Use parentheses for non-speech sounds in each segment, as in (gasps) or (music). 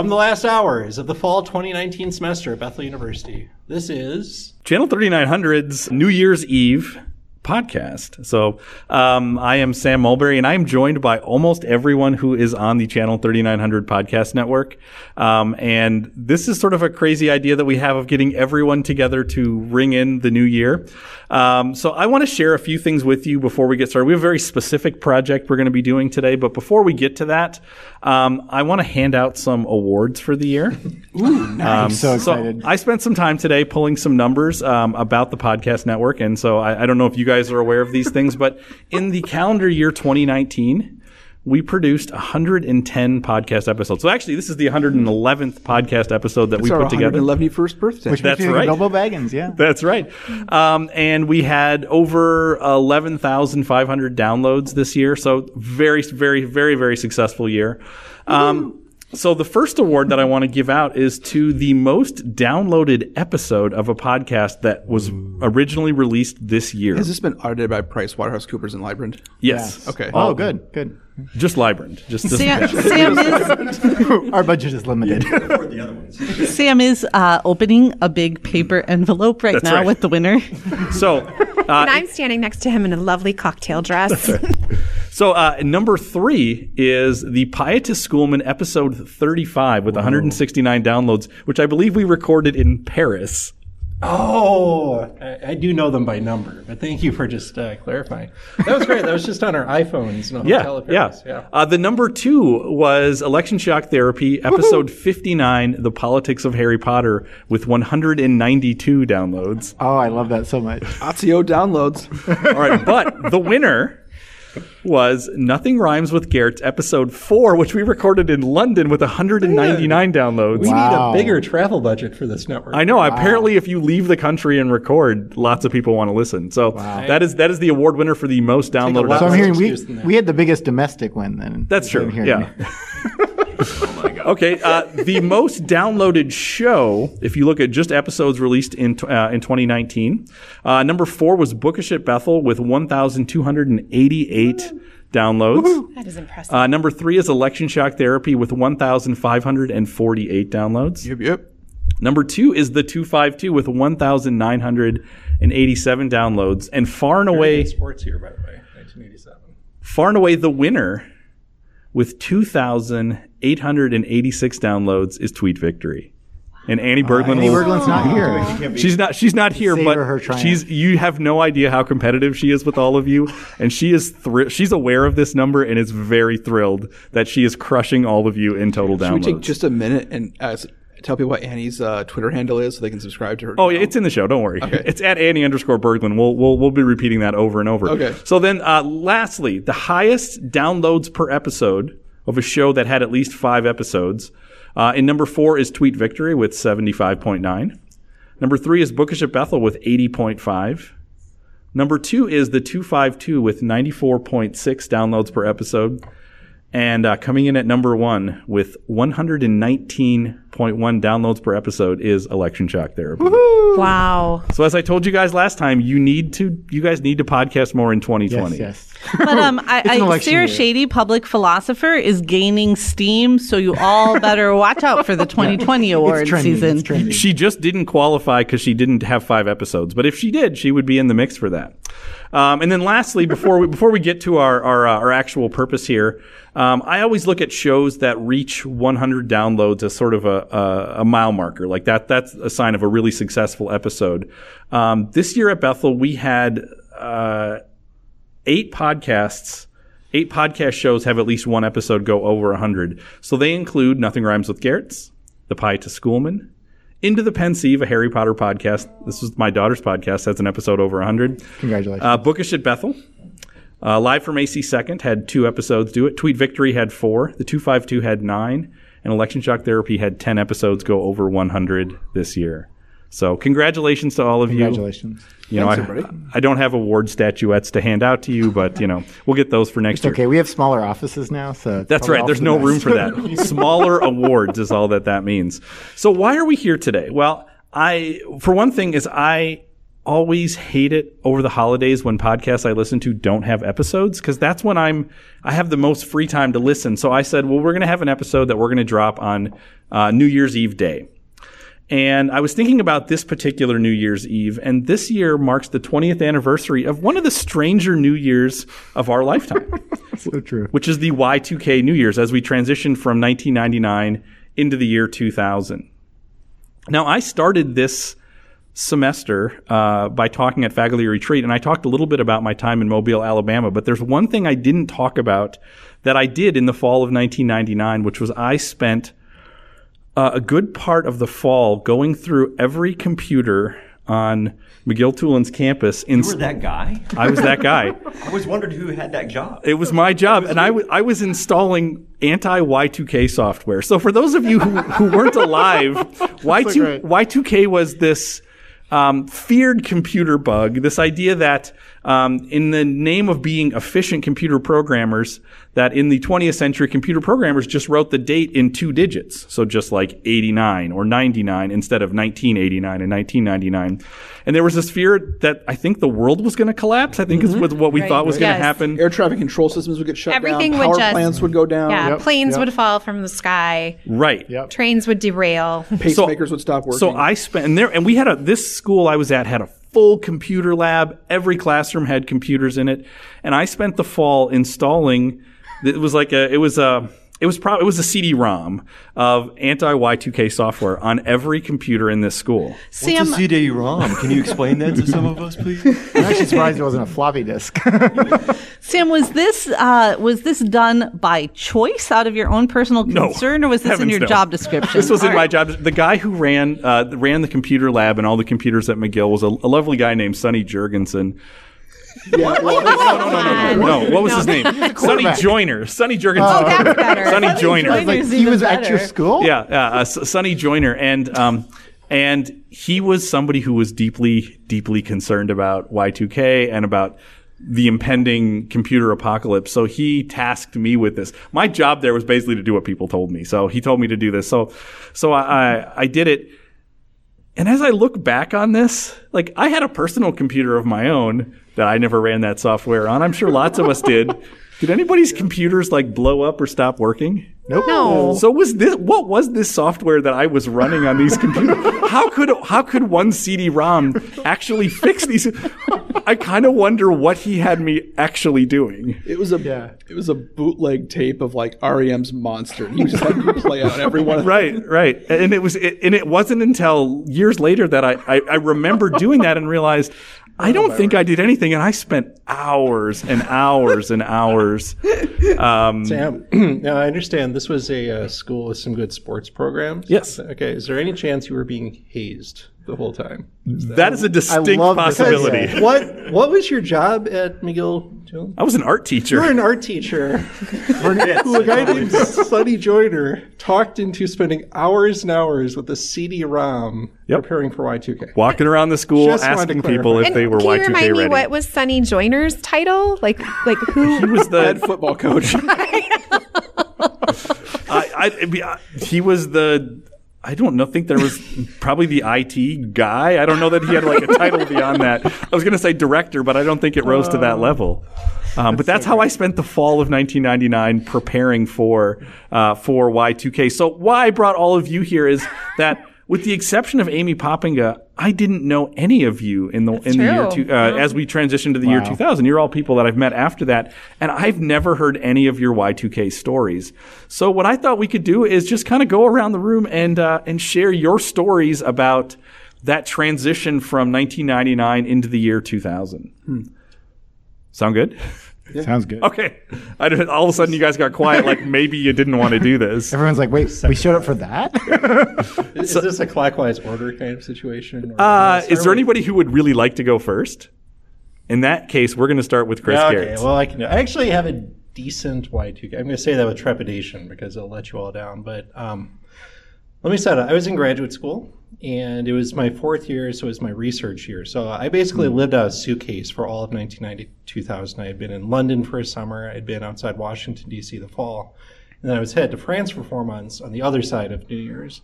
From the last hours of the fall 2019 semester at Bethel University, this is Channel 3900's New Year's Eve podcast. So um, I am Sam Mulberry, and I'm joined by almost everyone who is on the Channel 3900 podcast network. Um, and this is sort of a crazy idea that we have of getting everyone together to ring in the new year. Um, so I want to share a few things with you before we get started. We have a very specific project we're going to be doing today, but before we get to that, um, I want to hand out some awards for the year. (laughs) I'm so excited. I spent some time today pulling some numbers um, about the podcast network, and so I, I don't know if you guys are aware of these things, but in the calendar year 2019, we produced 110 podcast episodes. So actually, this is the 111th podcast episode that we put together. 111st birthday. Which That's right. Bilbo Baggins, yeah. (laughs) That's right. Um, and we had over 11,500 downloads this year. So very, very, very, very successful year. Um, so the first award that I want to give out is to the most downloaded episode of a podcast that was originally released this year. Has this been audited by Price Waterhouse Coopers and Lybrand? yes. Okay. Oh, good, good. Just Lybrand. Just, just Sam, Sam is (laughs) Our budget is limited. (laughs) Sam is uh, opening a big paper envelope right That's now right. with the winner. so (laughs) and I'm standing next to him in a lovely cocktail dress. So uh, number three is the Pietist Schoolman episode 35 with 169 downloads, which I believe we recorded in Paris. Oh, I, I do know them by number, but thank you for just uh, clarifying. That was great. that was just on our iPhones in a hotel Yeah, Paris. yeah. Uh, the number two was Election Shock Therapy, episode 59, The Politics of Harry Potter, with 192 downloads. oh, I love that so much. Azio downloads. All right, but the winner was Nothing Rhymes with Garrett's episode four, which we recorded in London with 199 downloads. We Wow. need a bigger travel budget for this network. I know. Apparently, if you leave the country and record, lots of people want to listen. So that is that is the award winner for the most downloaded. lot So I'm less episode. hearing we, excuse than that. we had the biggest domestic win then. That's true. I'm (laughs) hearing. Okay. Uh, the most downloaded show, if you look at just episodes released in uh, in 2019, uh, number four was Bookish at Bethel with 1,288 downloads. that is impressive. Uh, number three is Election Shock Therapy with 1,548 downloads. yep, yep. Number two is the 252 with 1,987 downloads. And far and away, sports here, by the way, 1987. far and away the winner with 2,886 downloads is Tweet Victory. And Annie Berglund Annie will- Berglund's not here. She's not. She's not here, but her she's. You have no idea how competitive she is with all of you, and she is. Thr- she's aware of this number and is very thrilled that she is crushing all of you in total downloads. Should we take just a minute and uh, tell people what Annie's uh, Twitter handle is so they can subscribe to her? Oh, yeah, it's in the show. Don't worry. Okay. It's at Annie underscore Berglund. We'll, we'll, we'll be repeating that over and over. Okay. So then, uh, lastly, the highest downloads per episode of a show that had at least five episodes. Uh, in number four is Tweet Victory with 75.9. Number three is Bookish at Bethel with 80.5. Number two is the 252 with 94.6 downloads per episode. And uh, coming in at number one with 119.1 downloads per episode is Election Shock Therapy. wow. So as I told you guys last time, you need to, you guys need to podcast more in 2020. Yes, yes. But um, I, I, election Sarah year. Shady, public philosopher, is gaining steam. So you all better (laughs) watch out for the 2020 award It's season. It's. She just didn't qualify because she didn't have five episodes. But if she did, she would be in the mix for that. Um, and then lastly, before we, before we get to our, our, uh, our actual purpose here, um, I always look at shows that reach 100 downloads as sort of a, a, a mile marker. Like that, that's a sign of a really successful episode. Um, this year at Bethel, we had, uh, eight podcasts eight podcast shows have at least one episode go over 100 so they include nothing rhymes with garrett's the Pietist Schoolman into the pensieve a harry potter podcast. This was my daughter's podcast. That's an episode over 100 Congratulations. uh, bookish at bethel. Uh, live from ac second had two episodes do it. Tweet victory had four. The 252 had nine. And election shock therapy had 10 episodes go over 100 this year so congratulations to all of you Congratulations. you know, Thanks, I, everybody. I don't have award statuettes to hand out to you, but you know, we'll get those for next It's year. okay. We have smaller offices now, so That's right. There's no room for that. (laughs) Smaller awards is all that that means. So why are we here today? Well, I, for one thing, is I always hate it over the holidays when podcasts I listen to don't have episodes because that's when I'm I have the most free time to listen. So I said, well, we're going to have an episode that we're going to drop on uh, New Year's Eve day. And I was thinking about this particular New Year's Eve, and this year marks the 20th anniversary of one of the stranger New Years of our lifetime, (laughs) So true. which is the Y2K New Year's as we transitioned from 1999 into the year 2000. Now, I started this semester uh, by talking at Faculty Retreat, and I talked a little bit about my time in Mobile, Alabama. But there's one thing I didn't talk about that I did in the fall of 1999, which was I spent uh, a good part of the fall going through every computer on McGill-Toolen's campus. In, You were that guy? I was that guy. (laughs) I was wondering who had that job. It was my job, and I, w- I was installing anti Y2K software. So for those of you who, who weren't alive, (laughs) Y2 Y2K was this um, feared computer bug, this idea that um, in the name of being efficient computer programmers, that in the 20th century, computer programmers just wrote the date in two digits. So just like 89 or 99 instead of 1989 and 1999. And there was this fear that I think the world was going to collapse. I think is mm-hmm. what what we thought was going to Yes. happen. Air traffic control systems would get shut Everything down. would Power just- plants would go down. Yeah, Yep, planes yep. would fall from the sky. Right. Yep. Trains would derail. Pacemakers would stop working. So I spent and there and we had a this school I was at had a full computer lab. Every classroom had computers in it, and I spent the fall installing. It was like a it was a it was probably it was a CD-ROM of anti Y2K software on every computer in this school. Sam, What's a CD-ROM? Can you explain that to some of us, please? (laughs) I'm actually surprised it wasn't a floppy disk. (laughs) Sam, was this uh, was this done by choice out of your own personal No. concern, or was this in your no. job description? This was in All my job. The guy who ran uh, ran the computer lab and all the computers at McGill was a, a lovely guy named Sonny Jurgensen. Yeah, well, No, no. what was his name? Sonny quarterback. Joyner. Sonny Jurgensen. Oh, that's better. Sonny Joyner. Joyner. like he even was at your school. yeah, yeah, uh, S- Sonny Joyner, and um, and he was somebody who was deeply, deeply concerned about Y2K and about the impending computer apocalypse. So he tasked me with this. My job there was basically to do what people told me. So he told me to do this. So, so I, I, I did it. And as I look back on this, like I had a personal computer of my own that I never ran that software on. I'm sure lots of us did. Did anybody's computers like blow up or stop working? Nope. No. So was this what was this software that I was running on these computers? (laughs) How could how could one CD-ROM actually fix these? I kind of wonder what he had me actually doing. it was a Yeah. it was a bootleg tape of like REM's Monster. He just had you play out every one. Right, right, and it was it, and it wasn't until years later that I, I I remember doing that and realized I don't think I did anything, and I spent hours and hours and hours. (laughs) Um, Sam, (clears throat) now I understand this was a uh, school with some good sports programs. Yes. Okay. Is there any chance you were being hazed the whole time? that is a distinct love this possibility. idea. (laughs) what What was your job at McGill? Jones? I was an art teacher. You're an art teacher (laughs) (laughs) who a guy named Sonny Joyner talked into spending hours and hours with a CD-ROM Yep. preparing for Y2K. walking around the school Just asking people if And they were Y2K remind me ready. what was Sonny Joyner's title? Like, like who? he was the Head football coach. I, I, I- he was the. I don't know. Think there was probably the IT guy. I don't know that he had like a title beyond that. I was going to say director, but I don't think it rose to that level. Um, but that's how I spent the fall of 1999 preparing for uh, for Y2K. So why I brought all of you here is that, with the exception of Amy Poppinga, I didn't know any of you in the in the year two, uh, as we transitioned to the year 2000. You're all people that I've met after that, and I've never heard any of your Y2K stories. So what I thought we could do is just kind of go around the room and uh, and share your stories about that transition from 1999 into the year 2000. Sound good? (laughs) Sounds good. Okay. I don't, all of a sudden, you guys got quiet, like (laughs) maybe you didn't want to do this. Everyone's like, wait, we showed up for that." (laughs) Is, is this a clockwise order kind of situation? or- Uh, is there anybody who would really like to go first? In that case, we're going to start with Chris Okay, Garrett. well, I can. I actually have a decent Y2K. I'm going to say that with trepidation because it'll let you all down. But um, let me set it. I was in graduate school, and it was my fourth year, so it was my research year. So I basically lived out of a suitcase for all of 1990, 2000. I had been in London for a summer. I'd been outside Washington D.C. the fall, and then I was headed to France for four months on the other side of New Year's.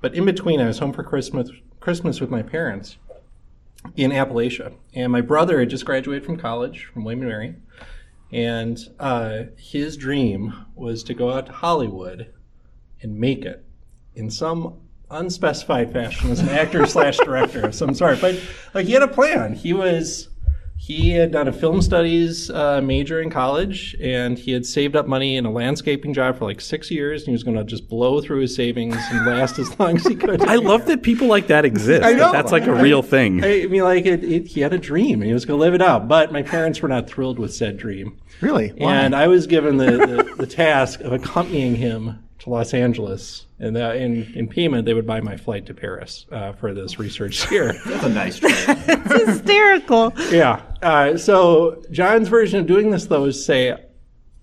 But in between, I was home for Christmas. Christmas with my parents. in Appalachia. And my brother had just graduated from college from William and Mary, and uh, his dream was to go out to Hollywood and make it in some unspecified fashion as an actor slash director of some sort. But like he had a plan. He was he had done a film studies uh, major in college, and he had saved up money in a landscaping job for like six years, and he was going to just blow through his savings and last as long as he could. I love that people like that exist. I know. That that's like a real thing. I mean, like it, it, he had a dream, and he was going to live it out. But my parents were not thrilled with said dream. Really? Why? And I was given the, the, the task of accompanying him to Los Angeles. And uh, in, in payment, they would buy my flight to Paris uh, for this research (laughs) here. That's a nice try. (laughs) Hysterical. yeah. Uh, so John's version of doing this, though, is say,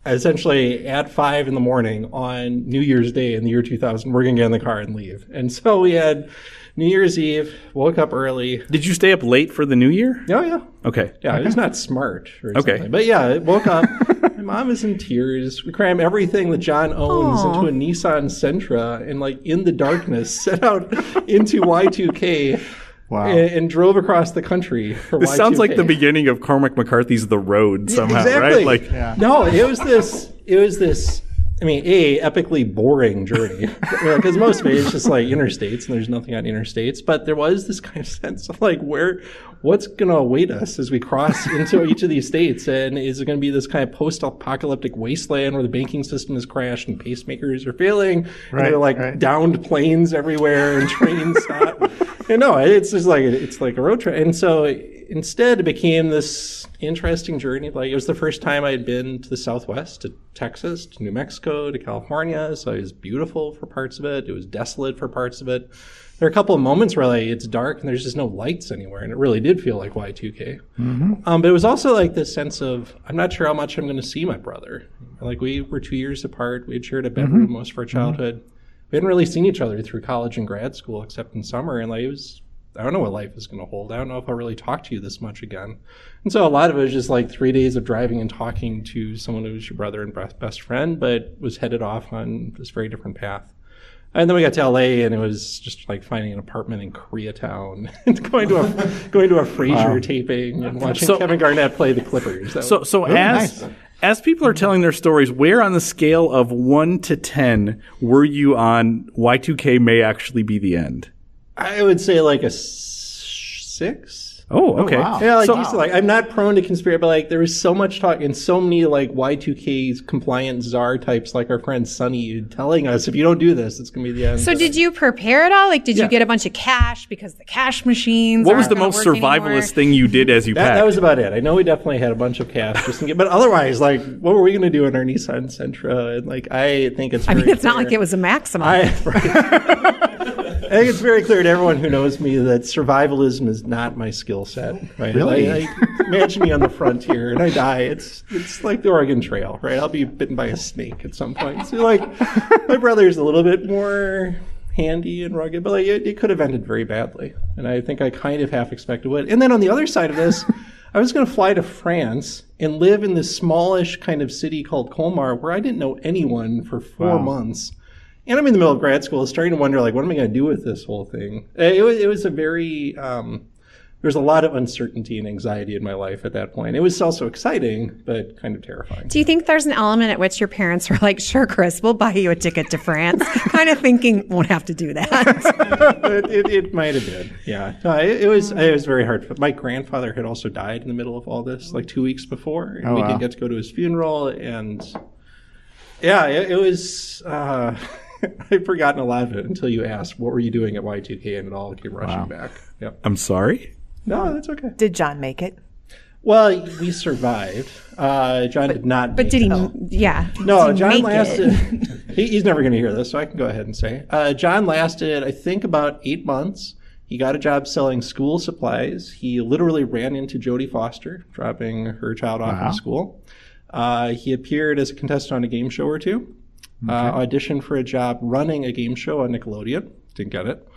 essentially at five in the morning on New Year's Day in the year 2000, we're going to get in the car and leave. And so we had New Year's Eve, woke up early. Did you stay up late for the new year? Oh, yeah. Okay. Yeah, it was not smart or Okay. something. But yeah, I woke up. (laughs) my mom is in tears. We cram everything that John owns Aw. into a Nissan Sentra and, like, in the darkness, (laughs) set out into Y2K Wow. and, and drove across the country for This sounds like Y2K. the beginning of Cormac McCarthy's The Road somehow, exactly. right? Like no, it was this. It was this. I mean, a epically boring journey (laughs) because most of it is just like interstates, and there's nothing on interstates. But there was this kind of (laughs) sense of like where, what's going to await us as we cross into each of these states, and is it going to be this kind of post-apocalyptic wasteland where the banking system has crashed and pacemakers are failing, and Right, there are like right. downed planes everywhere and trains (laughs) stop. And no, it's just like it's like a road trip. And so instead, it became this interesting journey. Like it was the first time I had been to the Southwest, to Texas, to New Mexico, to California. So it was beautiful for parts of it. It was desolate for parts of it. There are a couple of moments where like it's dark and there's just no lights anywhere, and it really did feel like Y2K. Mm-hmm. Um, but it was also like this sense of I'm not sure how much I'm going to see my brother. Like we were two years apart. We had shared a mm-hmm. bedroom most of our mm-hmm. childhood we hadn't really seen each other through college and grad school except in summer and like it was i don't know what life is going to hold i don't know if i'll really talk to you this much again and so a lot of it was just like three days of driving and talking to someone who was your brother and best best friend but was headed off on this very different path and then we got to LA, and it was just like finding an apartment in Koreatown, (laughs) and going to a (laughs) going to a Frasier taping, and watching So- Kevin Garnett play the Clippers. That So, was- so as nice. as people are telling their stories, where on the scale of one to ten were you on Y2K may actually be the end? I would say like a six. Oh, oh okay. wow. Yeah, like So- you said, like I'm not prone to conspiracy, but like there was so much talk and so many like Y2K's compliant czar types, like our friend Sonny, telling us if you don't do this, it's gonna be the end. So did you prepare at all? Like, did Yeah. you get a bunch of cash because the cash machines? What was aren't the gonna most work survivalist anymore? thing you did as you that, packed? that was about it. I know we definitely had a bunch of cash just in case, but otherwise, like, what were we gonna do in our Nissan Sentra? And like, I think it's. I mean, very it's not like it was a maximum. I, (laughs) I think it's very clear to everyone who knows me that survivalism is not my skill set. Right? Really? Like, like, imagine me on the frontier and I die. It's it's like the Oregon Trail, right? I'll be bitten by a snake at some point. So like, my brother's a little bit more handy and rugged, but like it, it could have ended very badly. And I think I kind of half expected it. And then on the other side of this. I was going to fly to France and live in this smallish kind of city called Colmar where I didn't know anyone for four Wow. months. And I'm in the middle of grad school, starting to wonder, like, what am I going to do with this whole thing? Uh, It was, it was a very, um, there was a lot of uncertainty and anxiety in my life at that point. It was also exciting, but kind of terrifying. Do you think there's an element at which your parents were like, "Sure, Chris, we'll buy you a ticket to France," (laughs) kind of thinking, "Won't have to do that." (laughs) it, it, it might have been, yeah. No, it, it was it was very hard. My grandfather had also died in the middle of all this, like two weeks before. And Oh, we wow. didn't get to go to his funeral, and yeah, it, it was. Uh, (laughs) I'd forgotten a lot of it until you asked, "What were you doing at Y2K?" and it all came rushing Wow. back. Yep. I'm sorry. No, that's okay. Did John make it? Well, we survived. Uh, John did not. But make did he? hell. Yeah. No, did John make lasted. It? (laughs) he, he's never going to hear this, so I can go ahead and say. Uh, John lasted, I think, about eight months. He got a job selling school supplies. He literally ran into Jodie Foster, dropping her child off Wow. in school. Uh, he appeared as a contestant on a game show or two. Uh, auditioned for a job running a game show on Nickelodeon. Didn't get it.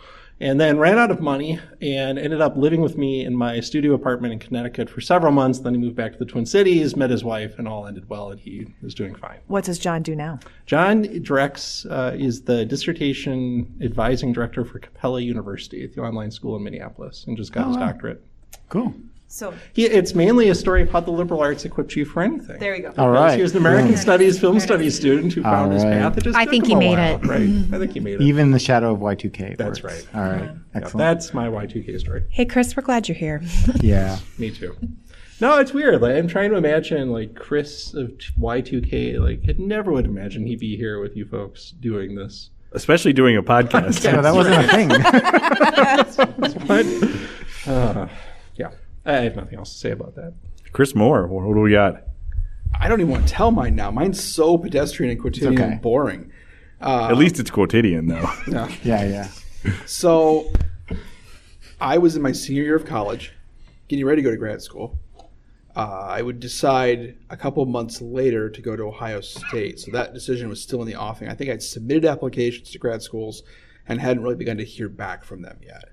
And then ran out of money and ended up living with me in my studio apartment in Connecticut for several months. Then he moved back to the Twin Cities, met his wife, and all ended well, and he is doing fine. What does John do now? John directs, uh, is the dissertation advising director for Capella University, the online school in Minneapolis, and just got his doctorate. Cool. So He, it's mainly a story of how the liberal arts equipped you for anything. there you go. All right. He was an American Studies, film studies student who found his path. It just I took think him he a made while. it. Right. I think he made it. Even the shadow of Y2K. That's works. right. All right. Yeah, Excellent. that's my Y2K story. Hey, Chris, we're glad you're here. (laughs) yeah. Me too. No, it's weird. Like I'm trying to imagine like Chris of Y2K. Like I never would imagine he'd be here with you folks doing this. Especially doing a podcast. (laughs) No, that wasn't a thing. (laughs) But uh, yeah, I have nothing else to say about that. Chris Moore, what, what do we got? I don't even want to tell mine now. Mine's so pedestrian and quotidian okay. and boring. Uh, At least it's quotidian, though. (laughs) no. (laughs) yeah, yeah. So, I was in my senior year of college, getting ready to go to grad school. Uh, I would decide a couple months later to go to Ohio State. So that decision was still in the offing. I think I'd submitted applications to grad schools and hadn't really begun to hear back from them yet.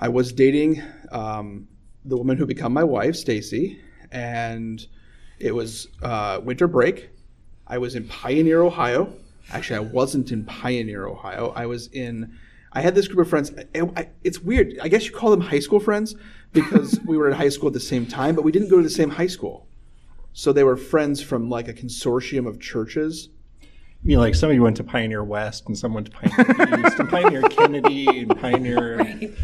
I was dating um, the woman who became my wife, Stacy, and it was uh, winter break. I was in Pioneer, Ohio. Actually, I wasn't in Pioneer, Ohio. I was in. I had this group of friends. I- I- it's weird. I guess you call them high school friends because (laughs) we were in high school at the same time, but we didn't go to the same high school. So they were friends from like a consortium of churches. You know, like somebody went to Pioneer West and someone went to Pioneer (laughs) East and Pioneer Kennedy and Pioneer. (laughs)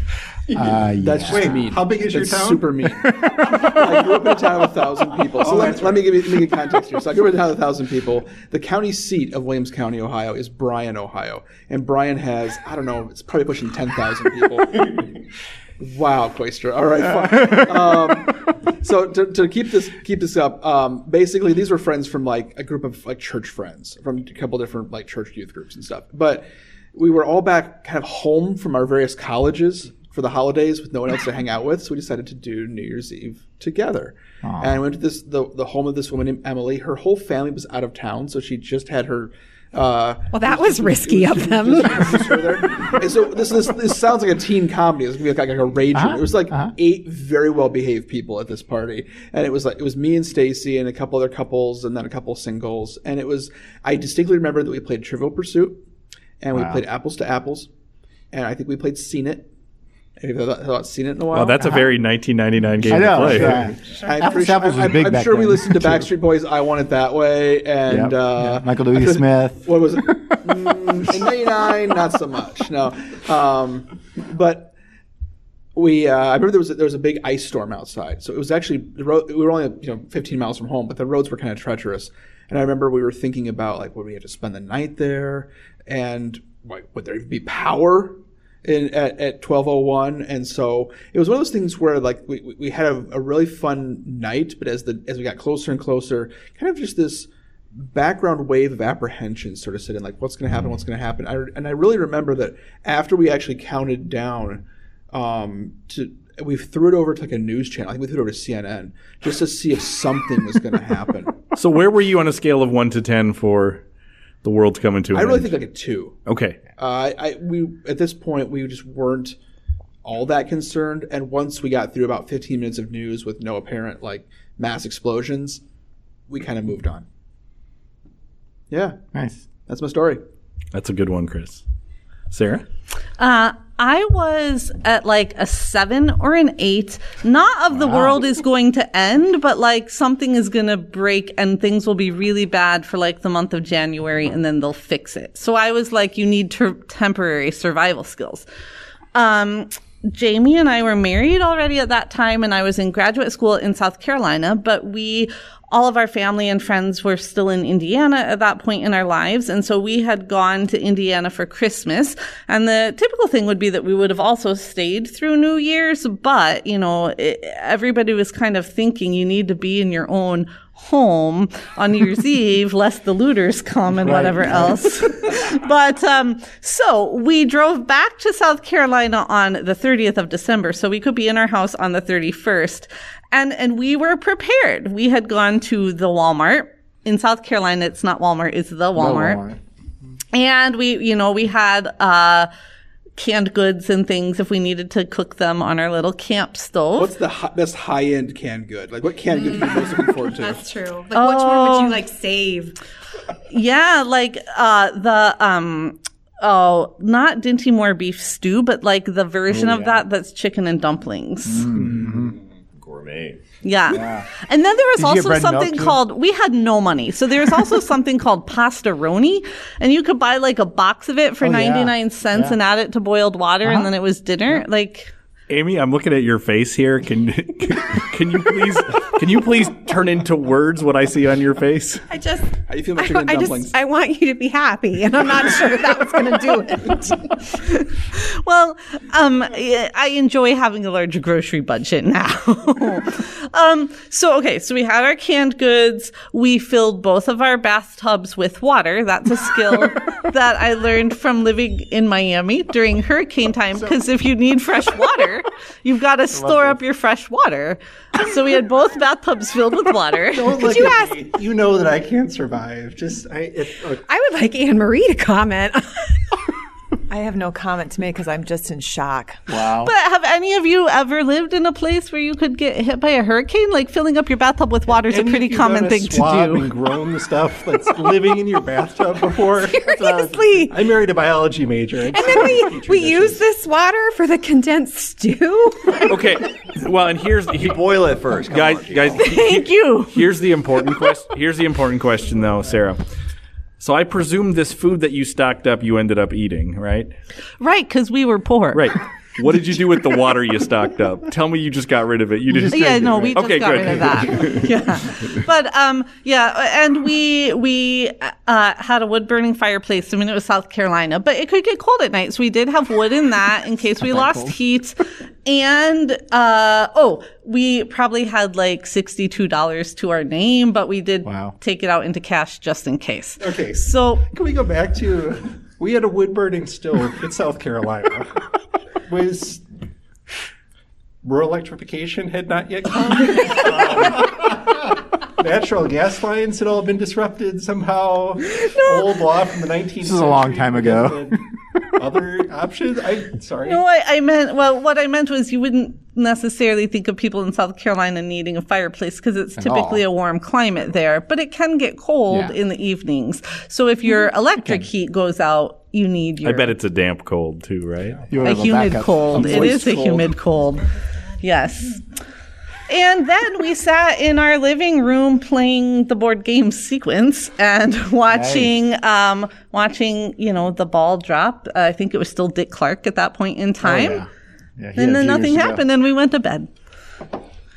Uh, That's yeah. just Wait, mean. how big is your That's town? Super mean. (laughs) I grew up in a town of a thousand people. So Oh, let, that's let me give you, let me give context here. So I grew up in a town of a thousand people. The county seat of Williams County, Ohio, is Bryan, Ohio, and Bryan has I don't know, it's probably pushing ten thousand people. Wow, Quaster. All right, fine. (laughs) Um, so to, to keep this keep this up, um, basically these were friends from like a group of like church friends from a couple different like church youth groups and stuff. But we were all back kind of home from our various colleges for the holidays with no one else to hang out with, so we decided to do New Year's Eve together. And I went to this the, the home of this woman named Emily. Her whole family was out of town, so she just had her. Uh, Well, that was risky of them. (laughs) just her there. And so this, this this sounds like a teen comedy. It's gonna be like, like a rage. Uh-huh, It was like uh-huh. eight very well behaved people at this party, and it was like it was me and Stacy and a couple other couples, and then a couple singles. And it was I distinctly remember that we played Trivial Pursuit, and we played Apples to Apples, and I think we played Seen It. Have you thought about Seen It in a while? Well, that's a very 1999 game I know. to play. yeah. (laughs) I'm Apples sure- Apples was I'm, big I'm back sure we listened to. Backstreet Boys' "I Want It That Way" and Yep, uh, yeah. Michael I (laughs) W. Smith. What was it? Mm, in '99, not so much. No, um, but we. Uh, I remember there was a, there was a big ice storm outside, so it was actually the road. We were only you know 15 miles from home, but the roads were kind of treacherous. And I remember we were thinking about like would we have to spend the night there, and like, would there even be power? In at, at 1201 and so it was one of those things where like we, we- had a, a really fun night but as the as we got closer and closer kind of just this background wave of apprehension sort of set in like what's going to happen what's going to happen. I, and i really remember that after we actually counted down um, to we threw it over to like a news channel. I think we threw it over to cnn just to see if something was going to happen. (laughs) So where were you on a scale of 1 to 10 for the world's coming to an i really end? think like a two. Okay. Uh, I, I we at this point we just weren't all that concerned, and once we got through about 15 minutes of news with no apparent like mass explosions, we kind of moved on. Yeah, Nice. that's my story. That's a good one, Chris. Sarah? Uh, I was at like a seven or an eight. Not of the world is going to end, but like something is going to break and things will be really bad for like the month of January and then they'll fix it. So I was like, you need ter- temporary survival skills. Um, Jamie and I were married already at that time, and I was in graduate school in South Carolina, but we, all of our family and friends were still in Indiana at that point in our lives. And so we had gone to Indiana for Christmas. And the typical thing would be that we would have also stayed through New Year's, but, you know, it, everybody was kind of thinking you need to be in your own home on New Year's (laughs) Eve, lest the looters come and whatever (laughs) else. (laughs) but um, so we drove back to South Carolina on the 30th of December, so we could be in our house on the 31st, and and we were prepared. We had gone to the Walmart in South Carolina. It's not Walmart; it's the Walmart, Walmart. and we you know we had. uh canned goods and things if we needed to cook them on our little camp stove. What's the hi- best high end canned good? Like what canned good are you most looking forward to? That's true. Like, which one would Oh. you like save? (laughs) Yeah, like uh the um oh, not Dinty Moore beef stew, but like the version of that that's chicken and dumplings. Gourmet. Yeah. And then there was also bread and milk, something called, we had no money. So there was also (laughs) something called pastaroni. And you could buy like a box of it for Oh, yeah. 99 cents Yeah. and add it to boiled water. And uh-huh. then it was dinner. Like, Amy, I'm looking at your face here. Can (laughs) can you please can you please turn into words what I see on your face? I just, How do you feel about I, chicken and I dumplings? just, I want you to be happy, and I'm not sure that was going to do it. (laughs) well, um, I enjoy having a larger grocery budget now. (laughs) um, so, okay. So we had our canned goods. We filled both of our bathtubs with water. That's a skill that I learned from living in Miami during hurricane time. Because if you need fresh water, (laughs) you've got to store up your fresh water. So we had both bathtubs filled with water. (laughs) Don't look you at ask- me. You know that I can't survive. Just I. It, look, I would like Anne Marie to comment. (laughs) I have no comment to make because I'm just in shock. Wow. But have any of you ever lived in a place where you could get hit by a hurricane? Like filling up your bathtub with water is a pretty common thing to swab do. And grown the stuff (laughs) that's living in your bathtub before. Seriously. Uh, I married a biology major. And then we, we use this water for the condensed stew. (laughs) Okay. Well, and here's you Boil it first. Come guys on. guys Thank you. Here's the important question. Here's the important question, though, Sarah. So I presume this food that you stocked up, you ended up eating, right? Right, because we were poor. Right. (laughs) What did you do with the water you stocked up? Tell me you just got rid of it. You didn't. Yeah, no, we just Okay, got good. rid of that. (laughs) yeah, but um, yeah, and we we uh, had a wood burning fireplace. I mean, it was South Carolina, but it could get cold at night, so we did have wood in that in case we lost heat. And uh, oh, we probably had like sixty two dollars to our name, but we did Wow. take it out into cash just in case. Okay. So Can we go back to we had a wood burning stove in South Carolina. (laughs) Was rural electrification had not yet come. (laughs) Um, natural gas lines had all been disrupted somehow. Old law from the 19th This is a long time ago. Other options? I sorry. No, I, I meant, well, what I meant was you wouldn't necessarily think of people in South Carolina needing a fireplace because it's typically all. a warm climate there, but it can get cold Yeah. in the evenings. So if your mm-hmm. electric heat goes out, you need your I bet it's a damp cold too, right? You a have humid backup. cold. It is moist is a humid cold. Yes. And then we sat in our living room playing the board game sequence and (laughs) watching, um, watching, you know, the ball drop. Uh, I think it was still Dick Clark at that point in Oh, time. yeah. Yeah, he had a And then nothing years to go. happened, and we went to bed.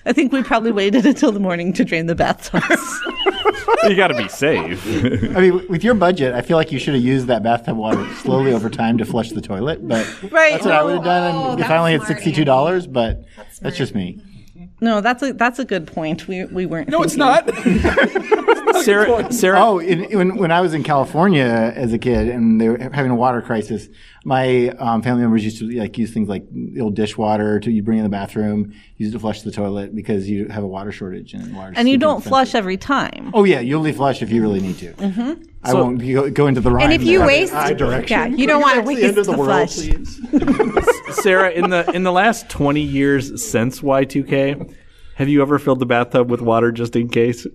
I think we probably waited (laughs) until the morning to drain the bathtubs. (laughs) you got to be safe. I mean, with your budget, I feel like you should have used that bathtub water slowly over time to flush the toilet. But Right, that's what I would have done oh, if I that's only had sixty-two dollars. But that's, just me. No, that's a that's a good point. We we weren't. no, it's not. (laughs) Sarah, Sarah, Oh, in, when when I was in California as a kid and they were having a water crisis, my um, family members used to like use things like the old dishwater to you bring in the bathroom, use it to flush the toilet because you have a water shortage and water. And you don't flush every time. Oh yeah, you only flush if you really need to. Mm-hmm. I won't go, go into the rhyme. And if you waste, Eye direction. yeah, you don't want to That's the end waste of the, the world, flush. (laughs) Sarah, in the in the last twenty years since Y2K, have you ever filled the bathtub with water just in case?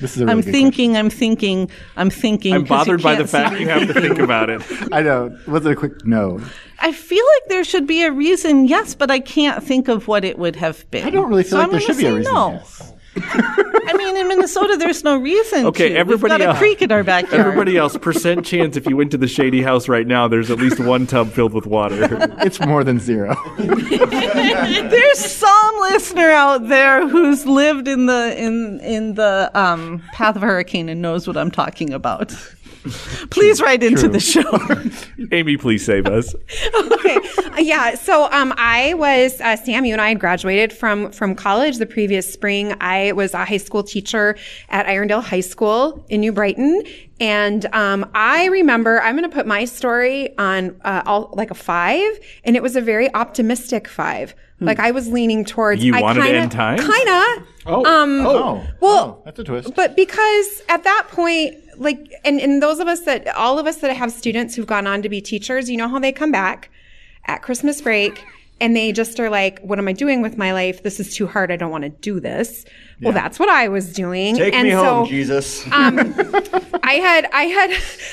This is a really I'm good thinking, I'm thinking, I'm thinking. I'm 'cause you bothered by the fact you have to think about it. (laughs) I know. Was it a quick no? I feel like there should be a reason, yes, but I can't think of what it would have been. I don't really feel So like I'm there gonna should be a reason. No. yes. I mean, in Minnesota, there's no reason. Okay, to. everybody We've got else- a creek in our backyard. Everybody else, percent chance if you went to the shady house right now, there's at least one tub filled with water. It's more than zero. (laughs) There's some listener out there who's lived in the in in the um, path of a hurricane and knows what I'm talking about. (laughs) Please write into True. the show. (laughs) Amy, please save us. (laughs) okay. Uh, Yeah. So um, I was uh, Sam. You and I had graduated from from college the previous spring. I was a high school teacher at Irondale High School in New Brighton, and um, I remember. I'm going to put my story on uh, all, like a five, and it was a very optimistic five. Like I was leaning towards. You I wanted to kinda, end times? Kinda. Oh, Um, Oh, Well, oh, that's a twist. but because at that point, like, and, and those of us that, all of us that have students who've gone on to be teachers, you know how they come back at Christmas break and they just are like, "What am I doing with my life? This is too hard. I don't want to do this." Well, that's what I was doing. Take and me so, home, Jesus. (laughs) I had I had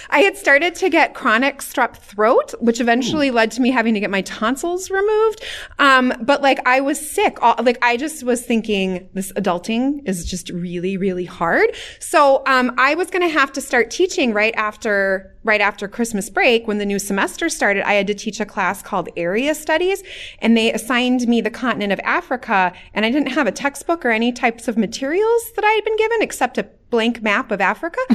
I had started to get chronic strep throat, which eventually led to me having to get my tonsils removed. Um, but like I was sick. All, like I just was thinking this adulting is just really really hard. So um, I was going to have to start teaching right after right after Christmas break when the new semester started. I had to teach a class called Area Studies, and they assigned me the continent of Africa, and I didn't have a textbook or any types of materials that I had been given except a blank map of Africa. (laughs)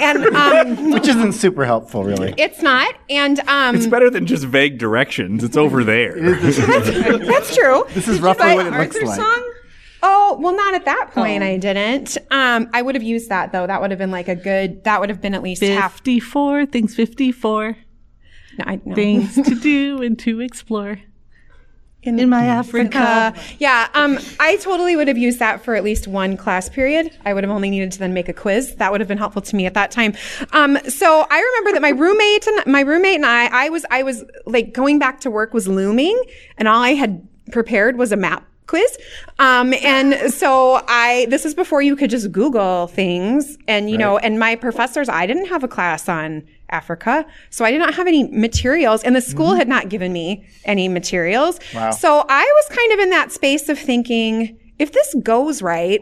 and um, Which isn't super helpful, really. it's not. And um, It's better than just vague directions. It's over there. (laughs) that's true. This is roughly what it looks like. song? Oh, well, not at that point. I didn't. Um, I would have used that though. That would have been like a good, that would have been at least half. 54, things 54. No, I, no. Things to (laughs) do and to explore. In, my Africa. Uh, yeah, um, I totally would have used that for at least one class period. I would have only needed to then make a quiz. That would have been helpful to me at that time. Um, so I remember that my roommate and my roommate and I, I was, I was like going back to work was looming, and all I had prepared was a map quiz. Um, and so I, this is before you could just Google things. And, you know, and my professors, I didn't have a class on Africa. So I did not have any materials and the school had not given me any materials. Wow. So I was kind of in that space of thinking, if this goes right,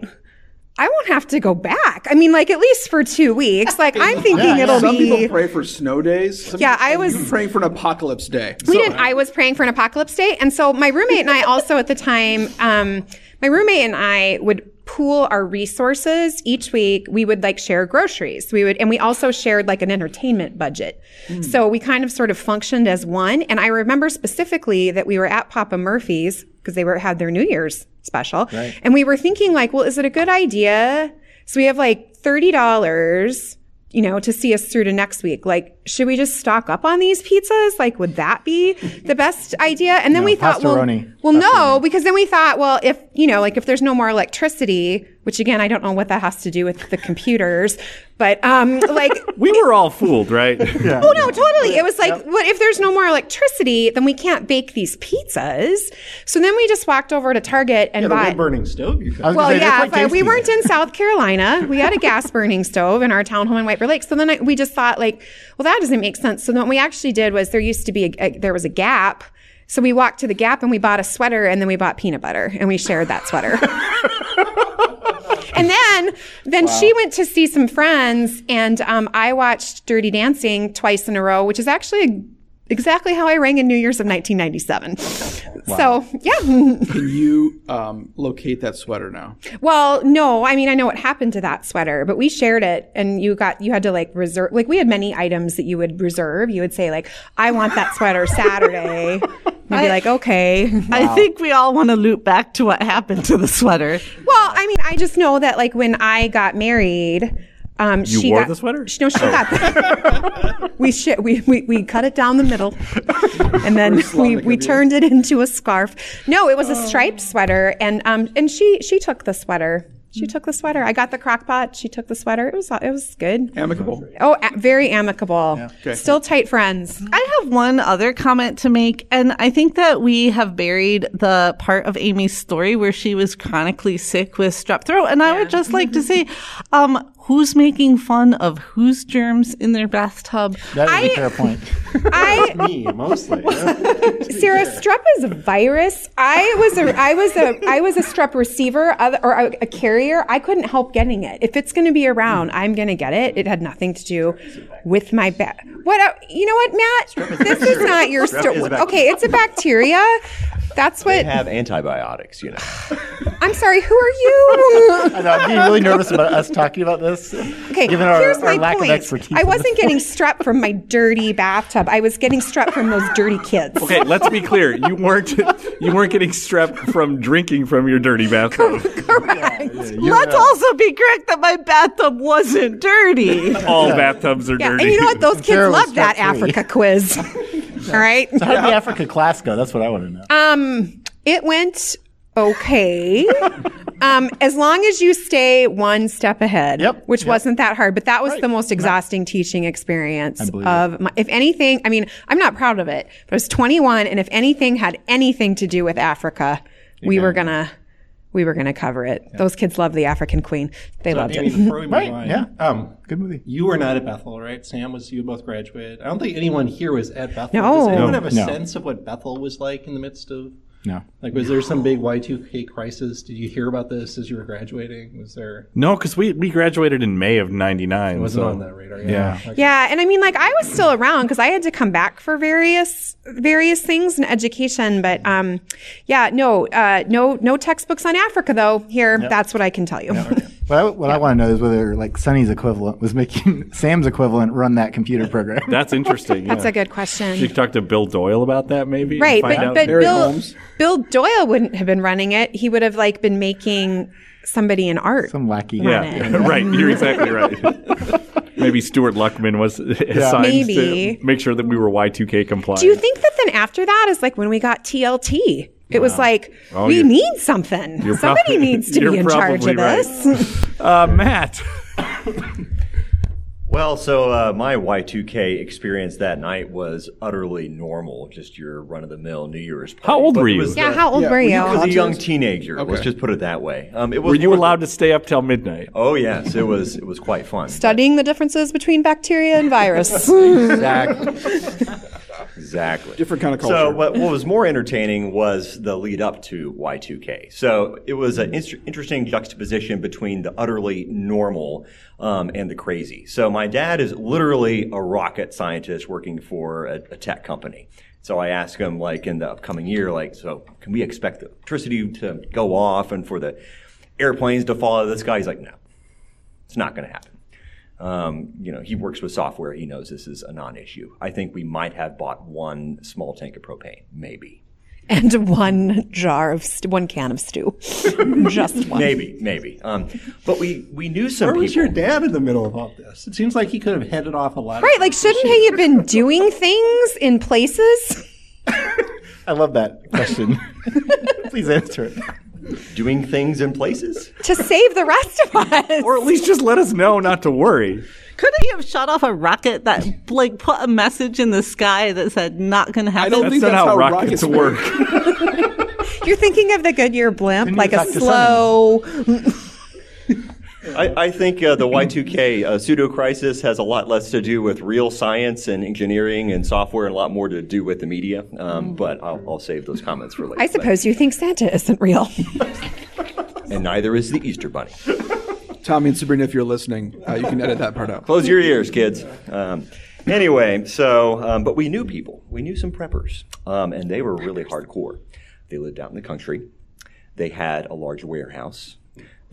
I won't have to go back. I mean, like at least for two weeks. Like I'm (laughs) thinking it'll Some be. Some people pray for snow days. Some Yeah, people- I was- praying for an apocalypse day. We didn't. I was praying for an apocalypse day, and so my roommate and I also at the time, um, my roommate and I would pool our resources each week. We would like share groceries. We would, and we also shared like an entertainment budget. Mm. So we kind of sort of functioned as one. And I remember specifically that we were at Papa Murphy's because they were had their New Year's special, and we were thinking like, well, is it a good idea? So we have like thirty dollars you know, to see us through to next week. Like, should we just stock up on these pizzas? Like, would that be the best idea? And then No, we thought, well, pastaroni. well, no, because then we thought, well, if, you know, like if there's no more electricity, which again, I don't know what that has to do with the computers, but, um, like, (laughs) We were all fooled, right? (laughs) yeah. Oh no, totally. It was like, what if there's no more electricity, then we can't bake these pizzas. So then we just walked over to Target and Yeah, the bought. wood burning stove you I was could. gonna Well, say, yeah, quite but we weren't in (laughs) South Carolina. We had a gas burning stove in our townhome in White Bear Lake. So then I, we just thought, like, well, that doesn't make sense. So what we actually did was there used to be a, a- there was a Gap. So we walked to the Gap and we bought a sweater and then we bought peanut butter and we shared that sweater. (laughs) and then then she went to see some friends and um, I watched Dirty Dancing twice in a row, which is actually exactly how I rang in New Year's of 1997. (laughs) So yeah. (laughs) Can you um, locate that sweater now? Well, no, I mean, I know what happened to that sweater, but we shared it and you got, you had to like reserve, like we had many items that you would reserve. You would say like, I want that sweater Saturday. (laughs) You'd be like, okay. I think we all want to loop back to what happened to the sweater. Well, I mean, I just know that like when I got married, um, You she wore got, the sweater? No, she got that. (laughs) we, sh- we we we cut it down the middle, (laughs) and then we, we turned it into a scarf. No, it was a striped sweater, and um and she she took the sweater. She took the sweater. I got the crock pot. She took the sweater. It was it was good. Amicable. Oh, a- very amicable. Still tight friends. I have one other comment to make, and I think that we have buried the part of Amy's story where she was chronically sick with strep throat. And I would just like to (laughs) say, um, who's making fun of whose germs in their bathtub? That is I- a fair point. (laughs) I Me, mostly. yeah. (laughs) Sarah, strep is a virus. I was a I was a I was a strep receiver or a, a carrier. I couldn't help getting it. If it's going to be around, I'm going to get it. It had nothing to do with my bat. What? uh, You know what, Matt? This is not your story. is a bacteria. Okay, it's a bacteria. That's They what. have antibiotics, you know. (sighs) I'm sorry. Who are you? I know, I'm getting really nervous about us talking about this. Okay, given our, here's our my lack point. of expertise. I wasn't getting strep from my dirty bathtub. I was getting strep from those dirty kids. Okay, let's be clear. You weren't you weren't getting strep from drinking from your dirty bathtub. Correct. Let's also be correct that my bathtub wasn't dirty. All bathtubs are Yeah, dirty. and you know what? Those kids Sarah love that. Africa quiz. (laughs) All right. So how did the Africa class go? That's what I want to know. Um, it went okay. (laughs) Um, as long as you stay one step ahead, Yep, which yep. wasn't that hard, but that was the most exhausting teaching experience believe of my, if anything, I mean, I'm not proud of it, but I was 21 and if anything had anything to do with Africa, we were gonna, we were gonna cover it. Those kids love the African queen. They loved Amy, it. before we move Right, on, yeah. Um, Good movie. you were not at Bethel, right? Sam was. You both graduated. I don't think anyone here was at Bethel. No. Does anyone have a No. sense of what Bethel was like in the midst of? No. Like, was there some big Y2K crisis? Did you hear about this as you were graduating? Was there? No, because we, we graduated in May of '99. It wasn't so- on that radar. Yeah. Okay. Yeah, and I mean, like I was still around because I had to come back for various various things in education. But um, yeah, no, uh, no, no textbooks on Africa though. Here, that's what I can tell you. (laughs) What I, what I want to know is whether like Sonny's equivalent was making (laughs) Sam's equivalent run that computer program. That's interesting. That's yeah. a good question. You could talk to Bill Doyle about that, maybe. Right, but, but Bill Holmes. Bill Doyle wouldn't have been running it. He would have like been making somebody in art. Some wacky. yeah, (laughs) right. You're exactly right. (laughs) maybe Stuart Luckman was assigned Maybe. to make sure that we were Y2K compliant. Do you think that then after that is like when we got TLT? It was like Oh, we need something. (laughs) Somebody prob- needs to be in charge probably of right. this. (laughs) uh, Matt? (laughs) Well, so uh, my Y2K experience that night was utterly normal, just your run of the mill New Year's party. How old But were you? yeah, uh, how old yeah, were were you you? I was a young Concerts? teenager. Let's just put it that way. Um, it was Were you more- allowed to stay up till midnight? Oh yes, it was. It was quite fun. Studying the differences between bacteria and virus. Exactly. Exactly. Different kind of culture. So what, what was more entertaining was the lead up to Y2K. So it was an inter- interesting juxtaposition between the utterly normal um, and the crazy. So my dad is literally a rocket scientist working for a, a tech company. So I asked him, like, in the upcoming year, like, so can we expect the electricity to go off and for the airplanes to fall out of the sky? He's like, no, it's not going to happen. Um, you know, he works with software. He knows this is a non-issue. I think we might have bought one small tank of propane, maybe, and one jar of st- one can of stew. (laughs) Just one. maybe, maybe. Um, but we we knew some Where people. was your dad in the middle of all this? It seems like he could have headed off a lot. Right, of like shouldn't he have been doing things in places? (laughs) I love that question. (laughs) Please answer it. Doing things in places? to save the rest of us. Or at least just let us know not to worry. Couldn't he have shot off a rocket that like put a message in the sky that said not going to happen"? I don't That's think not that's how, how rockets, rockets work. (laughs) You're thinking of the Goodyear blimp, like a slow. I, I think uh, the Y2K uh, pseudo crisis has a lot less to do with real science and engineering and software, and a lot more to do with the media. Um, but I'll, I'll save those comments for later. I suppose you think Santa isn't real. (laughs) And neither is the Easter Bunny. Tommy and Sabrina, if you're listening, uh, you can edit that part out. Close your ears, kids. Um, anyway, so, um, but we knew people. We knew some preppers, um, and they were really hardcore. They lived out in the country. They had a large warehouse.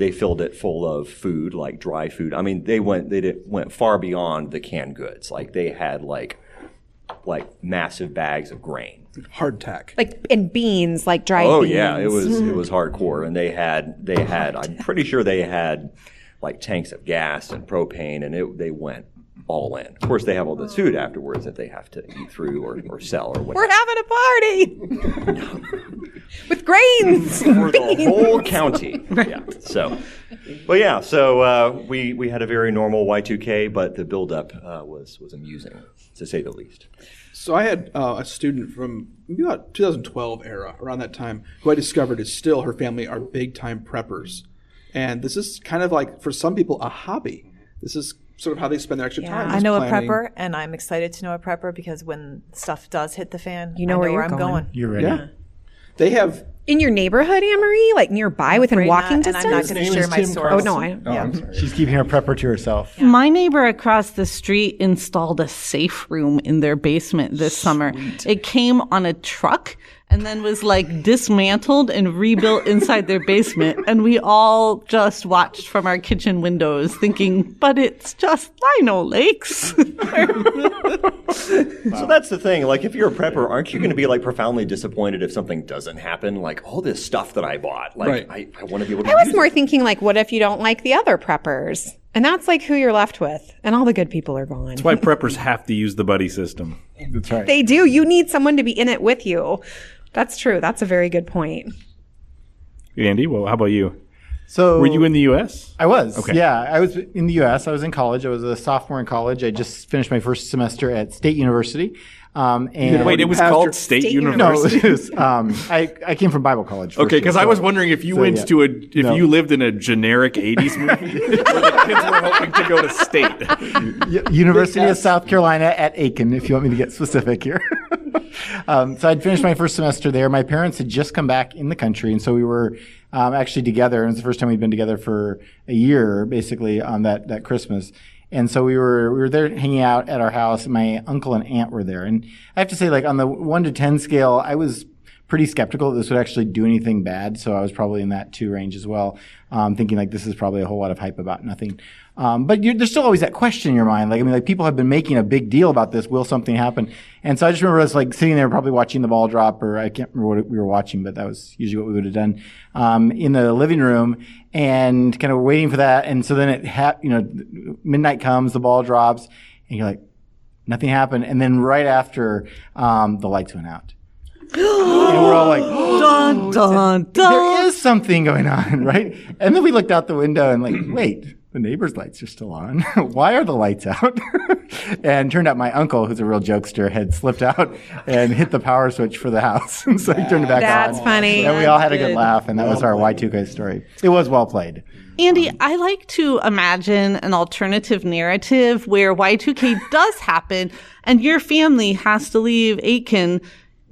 They filled it full of food, like dry food. I mean, they went they did, went far beyond the canned goods. Like they had like like massive bags of grain. Hardtack. like and beans, like dried Oh beans. yeah, it was it mm-hmm. was hardcore, and they had they had I'm pretty sure they had like tanks of gas and propane, and it, they went all in. Of course, they have all the food afterwards that they have to eat through or, or sell or whatever. We're having a party (laughs) with grains. (laughs) For the whole county. Yeah. So, but yeah, so uh, we we had a very normal Y2K, but the buildup uh, was was amusing to say the least. So I had uh, a student from maybe about 2012 era, around that time, who I discovered is still her family are big time preppers, and this is kind of like for some people a hobby. This is sort of how they spend their extra time. I know planning. a prepper, and I'm excited to know a prepper because when stuff does hit the fan, You know I where you're I'm going. going. You're ready. Yeah, they have. In your neighborhood, Anne Marie, like nearby, within Afraid walking not, and distance. I'm not going name to share is my Tim story. oh no, I, Oh, I'm sorry. She's keeping her prepper to herself. My neighbor across the street installed a safe room in their basement this summer. It came on a truck and then was like dismantled and rebuilt inside their basement. And we all just watched from our kitchen windows thinking, but it's just Lino Lakes. (laughs) So that's the thing. Like, if you're a prepper, aren't you going to be like profoundly disappointed if something doesn't happen? Like all this stuff that I bought, like Right. I, I want to be able to. I was use more it. thinking like, what if you don't like the other preppers? And that's like who you're left with, and all the good people are gone. That's why preppers have to use the buddy system. That's right. They do. You need someone to be in it with you. That's true. That's a very good point. Andy, well, how about you? So Were you in the U.S.? I was. Okay. Yeah, I was in the U.S. I was in college. I was a sophomore in college. I just finished my first semester at State University. Um, and Wait, it was called State, State University. no, (laughs) it was, um, I, I came from Bible college. Okay, year, because I was wondering if you so, went yeah. to a if No. you lived in a generic '80s movie (laughs) (laughs) where the kids were hoping to go to state. U- University of South Carolina at Aiken, if you want me to get specific here. (laughs) um, so I'd finished my first semester there. My parents had just come back in the country, and so we were um, actually together. And it was the first time we'd been together for a year, basically on that that Christmas. And so we were we were there hanging out at our house. My uncle and aunt were there, and I have to say, like on the one to ten scale, I was pretty skeptical that this would actually do anything bad. So I was probably in that two range as well, um, thinking like this is probably a whole lot of hype about nothing. Um, but there's still always that question in your mind. Like I mean, like people have been making a big deal about this. Will something happen? And so I just remember us like sitting there, probably watching the ball drop, or I can't remember what we were watching, but that was usually what we would have done um, in the living room and kind of waiting for that. And so then it ha- you know midnight comes, the ball drops, and you're like nothing happened. And then right after um, the lights went out. And we're all like, (gasps) Dun dun (gasps) dun. there is something going on, (laughs) right? And then we looked out the window and like, (clears throat) wait, the neighbor's lights are still on. (laughs) Why are the lights out? (laughs) and turned out my uncle, who's a real jokester, had slipped out and hit the power switch for the house. and so he turned it back That's on. That's funny. And we all had a good good. laugh, and that was our Y2K story. It was well played. Andy, I like to imagine an alternative narrative where Y2K does happen and your family has to leave Aiken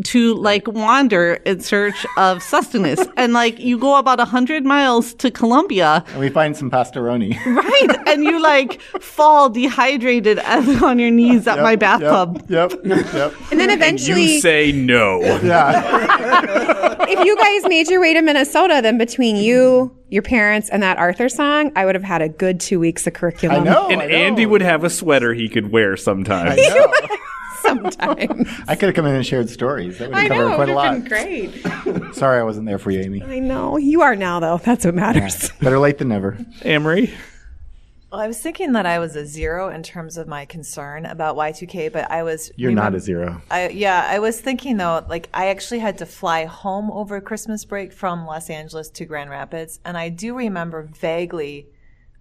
to like wander in search of sustenance. (laughs) and like you go about a hundred miles to Columbia. And we find some pastoroni. (laughs) right? and you like fall dehydrated and (laughs) on your knees at my bathtub. Yep, yep, yep. And then And eventually, you say no. Yeah. if you guys made your way to Minnesota, then between you, your parents, and that Arthur song, I would have had a good two weeks of curriculum. I know. And I know. Andy would have a sweater he could wear sometimes. I. (laughs) Sometimes. I could have come in and shared stories. That would I have know, covered it quite a would have lot. been great. (laughs) Sorry I wasn't there for you, Amy. I know. You are now, though. That's what matters. Better late than never. Amory, Well, I was thinking that I was a zero in terms of my concern about Y2K, but I was. You're not a zero. I, yeah, I was thinking though, like I actually had to fly home over Christmas break from Los Angeles to Grand Rapids, and I do remember vaguely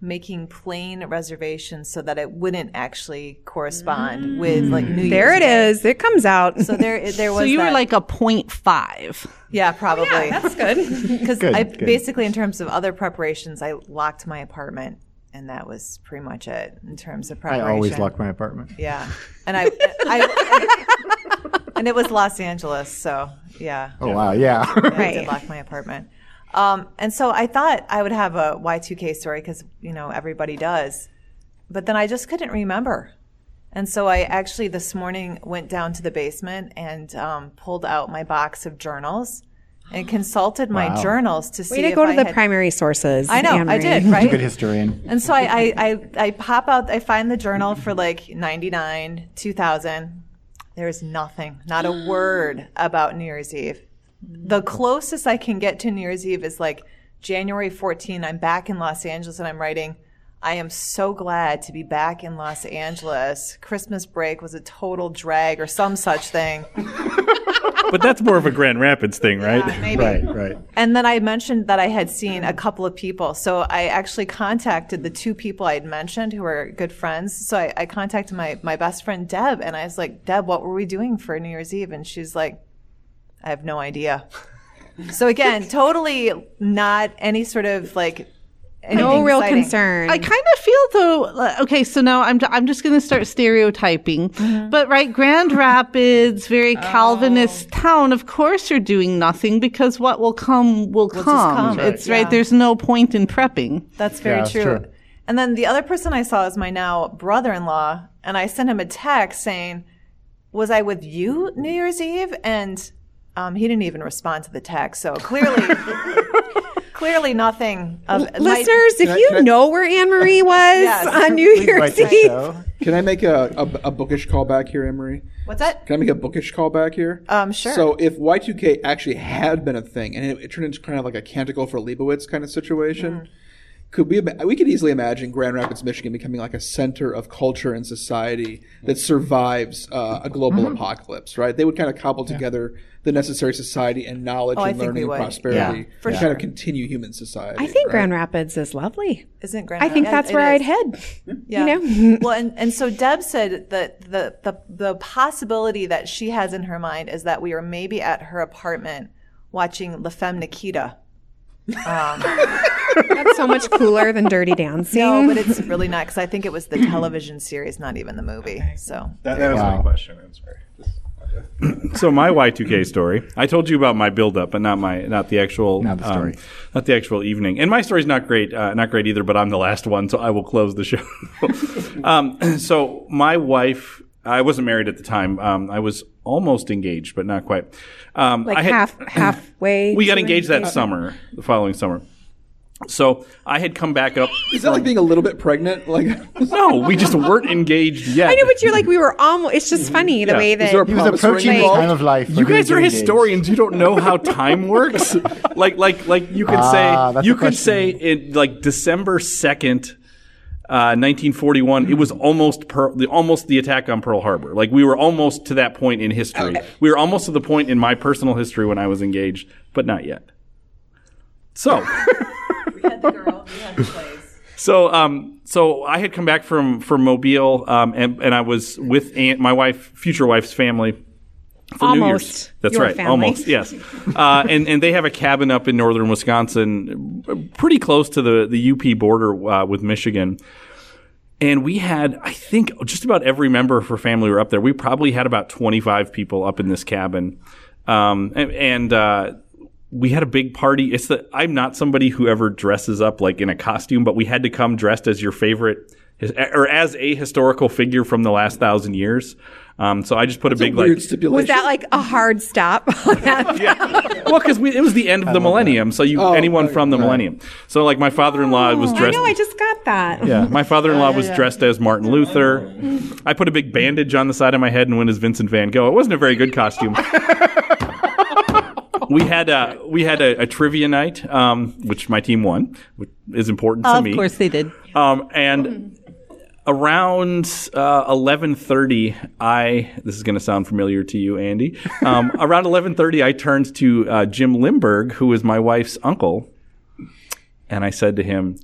making plane reservations so that it wouldn't actually correspond mm. with like New Year's. there it Day. is. It comes out. So there, there (laughs) was. So you were like a point five. yeah, probably. Oh, yeah, That's good. (laughs) Because I good. basically, in terms of other preparations, I locked my apartment, and that was pretty much it in terms of preparation. I always lock my apartment. Yeah, and I, (laughs) I and it was Los Angeles, so yeah, Oh wow, yeah. I did Right. lock my apartment. Um, and so I thought I would have a Y2K story because you know everybody does, but then I just couldn't remember. And so I actually this morning went down to the basement and um, pulled out my box of journals and (gasps) consulted my Wow. journals to see. Way to if go to I the had- primary sources. I know, I Anne-Marie. did, Good historian. And so I, I, I, I pop out, I find the journal for like 99, 2000. There's nothing, not a (gasps) word about New Year's Eve. The closest I can get to New Year's Eve is like January 14. I'm back in Los Angeles and I'm writing, I am so glad to be back in Los Angeles. Christmas break was a total drag or some such thing. (laughs) but that's more of a Grand Rapids thing, right? Maybe. (laughs) Right, right. And then I mentioned that I had seen a couple of people. So I actually contacted the two people I had mentioned who were good friends. So I, I contacted my, my best friend Deb and I was like, Deb, what were we doing for New Year's Eve? And she's like, I have no idea. so again, (laughs) totally not any sort of like No real exciting. I kind of feel though. Okay, so now I'm I'm just going to start stereotyping, Mm-hmm. but right, Grand Rapids, very Calvinist Oh. town. Of course, you're doing nothing because what will come will come. come, It's right, right. yeah. There's no point in prepping. That's very Yeah, that's true. true. And then the other person I saw is my now brother in law. And I sent him a text saying, Was I with you New Year's Eve? And um, he didn't even respond to the text. So clearly, (laughs) clearly nothing. Of, my- Listeners, if I- you I- know where Anne Marie was Yes. on New Please Year's Eve. Can I make a, a, a bookish callback here, Anne Marie? what's that? Can I make a bookish callback here? Um, sure. So if Y2K actually had been a thing and it, it turned into kind of like a canticle for Leibowitz kind of situation, could we we could easily imagine Grand Rapids, Michigan becoming like a center of culture and society that survives uh, a global Mm-hmm. apocalypse, right? They would kind of cobble together the necessary society and knowledge Oh, and think learning and prosperity Yeah, for to sure. kind of continue human society. I think right? Grand Rapids is lovely. Isn't Grand? Rapids? I think yeah, that's it where I'd is. head. (laughs) Yeah. You know? (laughs) well, and, and so Deb said that the, the the possibility that she has in her mind is that we are maybe at her apartment watching La Femme Nikita. Um, That's so much cooler than Dirty Dancing. no, but it's really not because I think it was the television series, not even the movie. So That, that was my question. I'm sorry. So my Y2K story. I told you about my build-up, but not my not the actual Not the story. um, not the actual evening. And my story's not great, uh, not great either. But I'm the last one, so I will close the show. (laughs) um, so my wife, I wasn't married at the time. Um, I was almost engaged, but not quite. Um, like I had- half (clears throat) halfway. We got engaged that engagement. summer, the following summer. So I had come back up. Is that like being a little bit pregnant? Like, (laughs) No, we just weren't engaged yet. I know, but you're like we were almost. It's just funny the Yeah. way Was that there He was approaching the involved? time of life. You guys was are engaged. historians. You don't know how time works. (laughs) like, like, like you could Ah, say, you could question. say in like December second, uh, 1941. It was almost per, the almost the attack on Pearl Harbor. Like we were almost to that point in history. We were almost to the point in my personal history when I was engaged, but not yet. So. (laughs) we had the girl, we had the plays. So, um, so I had come back from from Mobile, um, and and I was with aunt, my wife, future wife's family. For New Year's. Almost That's right. family. Almost. Yes. (laughs) Uh, and and they have a cabin up in northern Wisconsin, pretty close to the the UP border uh, with Michigan. And we had, I think, just about every member of her family were up there. We probably had about 25 people up in this cabin. Um, and, and uh, we had a big party. It's the, I'm not somebody who ever dresses up like in a costume, but we had to come dressed as your favorite, or as a historical figure from the last thousand years. Um, so I just put a big weird like, stipulation. was that like a hard stop on that? (laughs) well, because it was the end of the millennium. So you, Oh, anyone right, from the millennium. So like my father-in-law was I dressed. know. I just got that. Yeah, (laughs) my father-in-law was dressed as Martin Luther. I put a big bandage on the side of my head and went as Vincent Van Gogh. It wasn't a very good costume. (laughs) we had a we had a, a trivia night, um, which my team won, which is important to Of me. Of course they did. Um, and around uh, 11:30, I this is going to sound familiar to you, Andy. Um, (laughs) around 11:30, I turned to uh, Jim Limberg, who is my wife's uncle, and I said to him,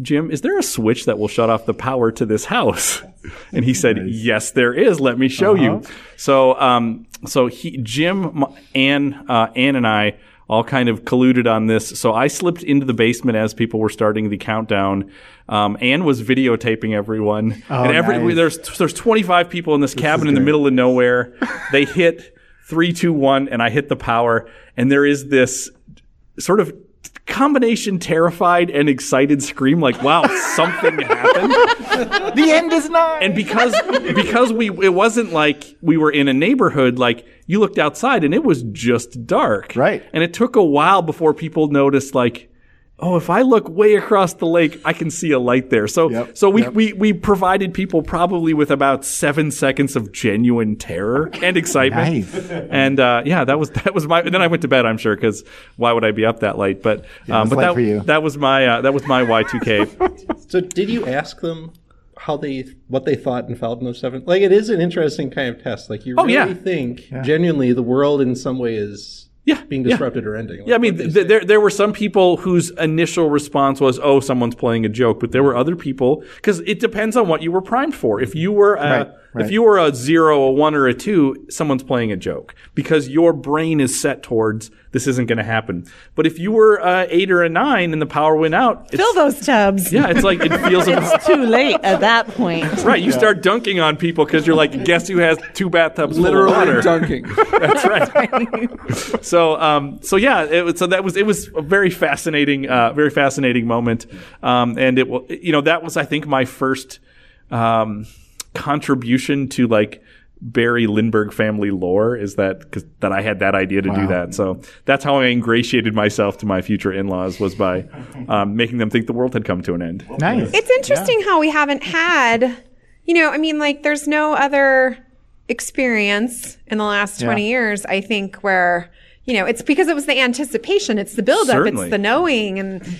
"Jim, is there a switch that will shut off the power to this house?" (laughs) And he said, "Yes, there is. Let me show you." So, um, so he, Jim, Ann, uh, Ann, and I all kind of colluded on this. So I slipped into the basement as people were starting the countdown. Um, Ann was videotaping everyone, Oh, and every nice. there's there's 25 people in this cabin in the middle of nowhere. They hit three, two, one, and I hit the power, and there is this sort of combination terrified and excited scream like wow something (laughs) happened. The end is not and because because we it wasn't like we were in a neighborhood like you looked outside and it was just dark. Right. and it took a while before people noticed like oh if i look way across the lake i can see a light there so Yep, so we, yep. we we provided people probably with about seven seconds of genuine terror and excitement Nice. and uh, yeah that was (laughs) that was my and then i went to bed i'm sure because why would i be up that late but um, but that, that was my uh, that was my y2k So did you ask them how they what they thought and felt in those seven? Like it is an interesting kind of test. Like you Oh, really yeah. think genuinely the world in some way is Yeah, being yeah. disrupted or ending. Yeah, I mean, th- there there were some people whose initial response was, "Oh, someone's playing a joke," but there were other people because it depends on what you were primed for. If you were a, Right, right. if you were a zero, a one, or a two, someone's playing a joke because your brain is set towards this isn't going to happen. But if you were a eight or a nine and the power went out, it's, Fill those tubs. yeah, it's like it feels (laughs) about, It's too late at that point. right. You start dunking on people because you're like, guess who has two bathtubs full of literally water? (laughs) dunking. (laughs) That's right. so, um, so yeah, it so that was it was a very fascinating, uh, very fascinating moment, um, and it will, you know, that was I think my first um, contribution to like Barry Lindbergh family lore is that cause, that I had that idea to do that. So that's how I ingratiated myself to my future in-laws was by (laughs) um, making them think the world had come to an end. nice. It's interesting how we haven't had, you know, I mean, like, there's no other experience in the last 20 Yeah. years, I think, where, you know, it's because it was the anticipation, it's the buildup, Certainly. it's the knowing. And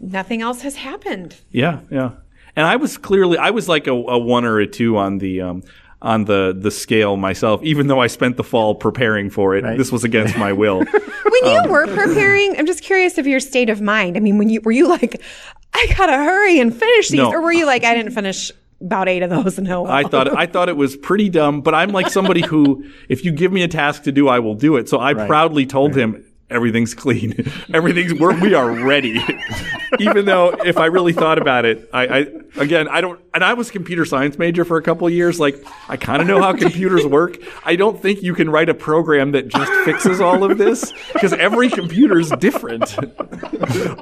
nothing else has happened. Yeah, yeah. And I was clearly I was like a, a one or a two on the um, on the the scale myself, even though I spent the fall preparing for it. Right. This was against my (laughs) will. When you were preparing, I'm just curious of your state of mind. I mean, when you were you like, I gotta hurry and finish these, No. or were you like, I didn't finish about eight of those? And no, I thought I thought it was pretty dumb, but I'm like somebody who, if you give me a task to do, I will do it. So I proudly told him everything's clean, (laughs) everything's we're, we are ready. (laughs) Even though if I really thought about it, I, I again I don't, and I was a computer science major for a couple of years. Like I kind of know how (laughs) computers work. I don't think you can write a program that just fixes all of this because every computer is different.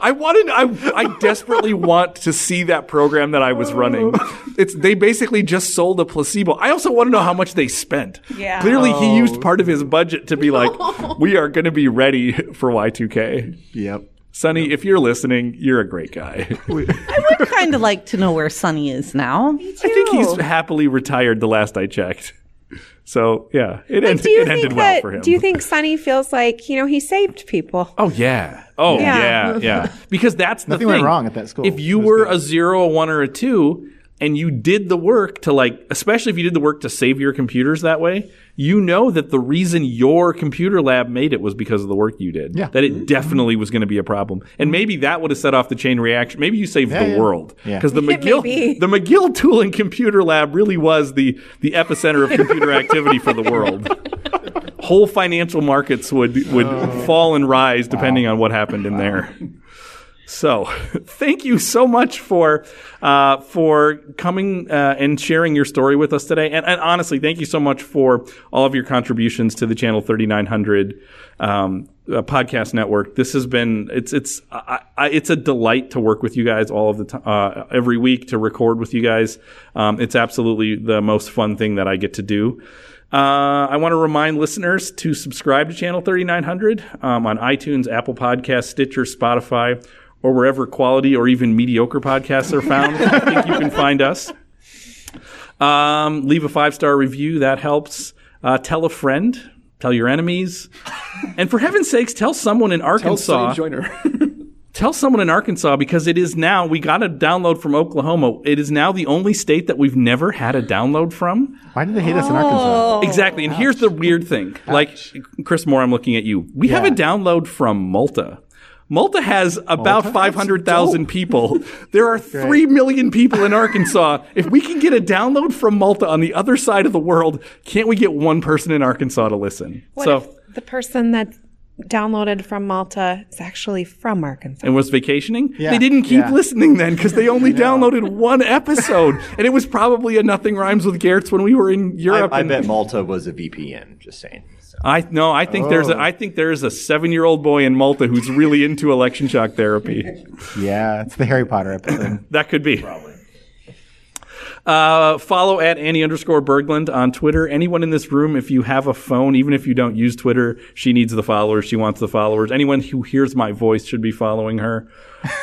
I wanted, I, I desperately want to see that program that I was running. It's they basically just sold a placebo. I also want to know how much they spent. Yeah. Clearly, he used oh. part of his budget to be like, we are going to be ready (laughs) for Y2K. Yep. Sonny, if you're listening, you're a great guy. (laughs) I would kind of like to know where Sonny is now. I think he's happily retired. The last I checked. So yeah, it, But ended, do you it think ended well that? for him. Do you think Sonny feels like you know he saved people? Oh yeah. Oh Yeah. yeah, yeah. (laughs) Because that's the Nothing thing. went wrong at that school. If you It was were good. a zero, a one, or a two, and you did the work to like, especially if you did the work to save your computers that way, you know that the reason your computer lab made it was because of the work you did. Yeah. That it mm-hmm. definitely was going to be a problem, and mm-hmm. maybe that would have set off the chain reaction. Maybe you saved Yeah, the yeah. world Yeah. because the (laughs) McGill the McGill-Toolen Computer Lab really was the the epicenter of computer activity for the world. (laughs) Whole financial markets would would oh. fall and rise depending on what happened in there. (laughs) So, (laughs) thank you so much for uh, for coming uh, and sharing your story with us today. And, and honestly, thank you so much for all of your contributions to the Channel 3900 um, uh, podcast network. This has been it's it's I, I, it's a delight to work with you guys all of the time uh, every week to record with you guys. Um, it's absolutely the most fun thing that I get to do. Uh, I want to remind listeners to subscribe to Channel 3900 um, on iTunes, Apple Podcasts, Stitcher, Spotify, or wherever quality or even mediocre podcasts are found. I think you can find us. Um, leave a five star review, that helps. Uh, tell a friend, tell your enemies. And for heaven's sakes, tell someone in Arkansas. Sonny Joyner. (laughs) Tell someone in Arkansas because it is now, we got a download from Oklahoma. It is now the only state that we've never had a download from. Why did they hate us in Oh. Arkansas? Exactly. And here's the weird thing. Like, Chris Moore, I'm looking at you. We have a download from Malta. Malta has about 500,000 people. There are (laughs) 3 million people in Arkansas. If we can get a download from Malta on the other side of the world, can't we get one person in Arkansas to listen? What so, if the person that downloaded from Malta is actually from Arkansas? and was vacationing. Yeah, They didn't keep yeah. listening then because they only (laughs) downloaded one episode, and it was probably a nothing rhymes with Garrett's when we were in I, Europe. I and- bet Malta was a VPN. Just saying. So. I no, I think there's a I think there's a seven year old boy in Malta who's really into election shock therapy. (laughs) Yeah, it's the Harry Potter episode. (laughs) That could be. Uh, follow at Annie underscore Berglund on Twitter. Anyone in this room, if you have a phone, even if you don't use Twitter, she needs the followers. She wants the followers. Anyone who hears my voice should be following her. (laughs)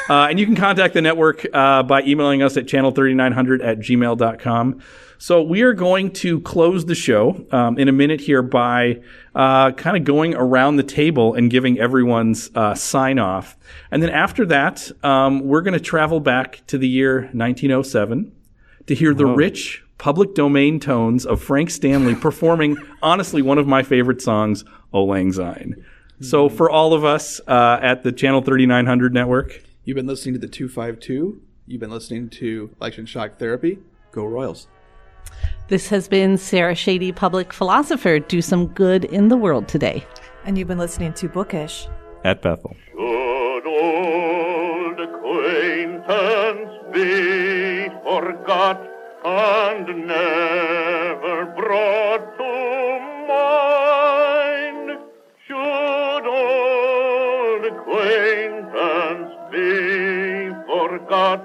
Uh, and you can contact the network uh, by emailing us at channel3900 at gmail.com. So we are going to close the show um, in a minute here by uh, kind of going around the table and giving everyone's uh, sign off. And then after that, um, we're going to travel back to the year 1907 to hear the rich public domain tones of Frank Stanley (laughs) performing, honestly, one of my favorite songs, Auld Lang Syne. So for all of us uh, at the Channel 3900 network, You've been listening to the 252. You've been listening to Election Shock Therapy. Go Royals. This has been Sarah Shady, public philosopher. Do some good in the world today. And you've been listening to Bookish. at Bethel. Good old acquaintance be forgot and never brought to mind. Should old acquaintance be forgot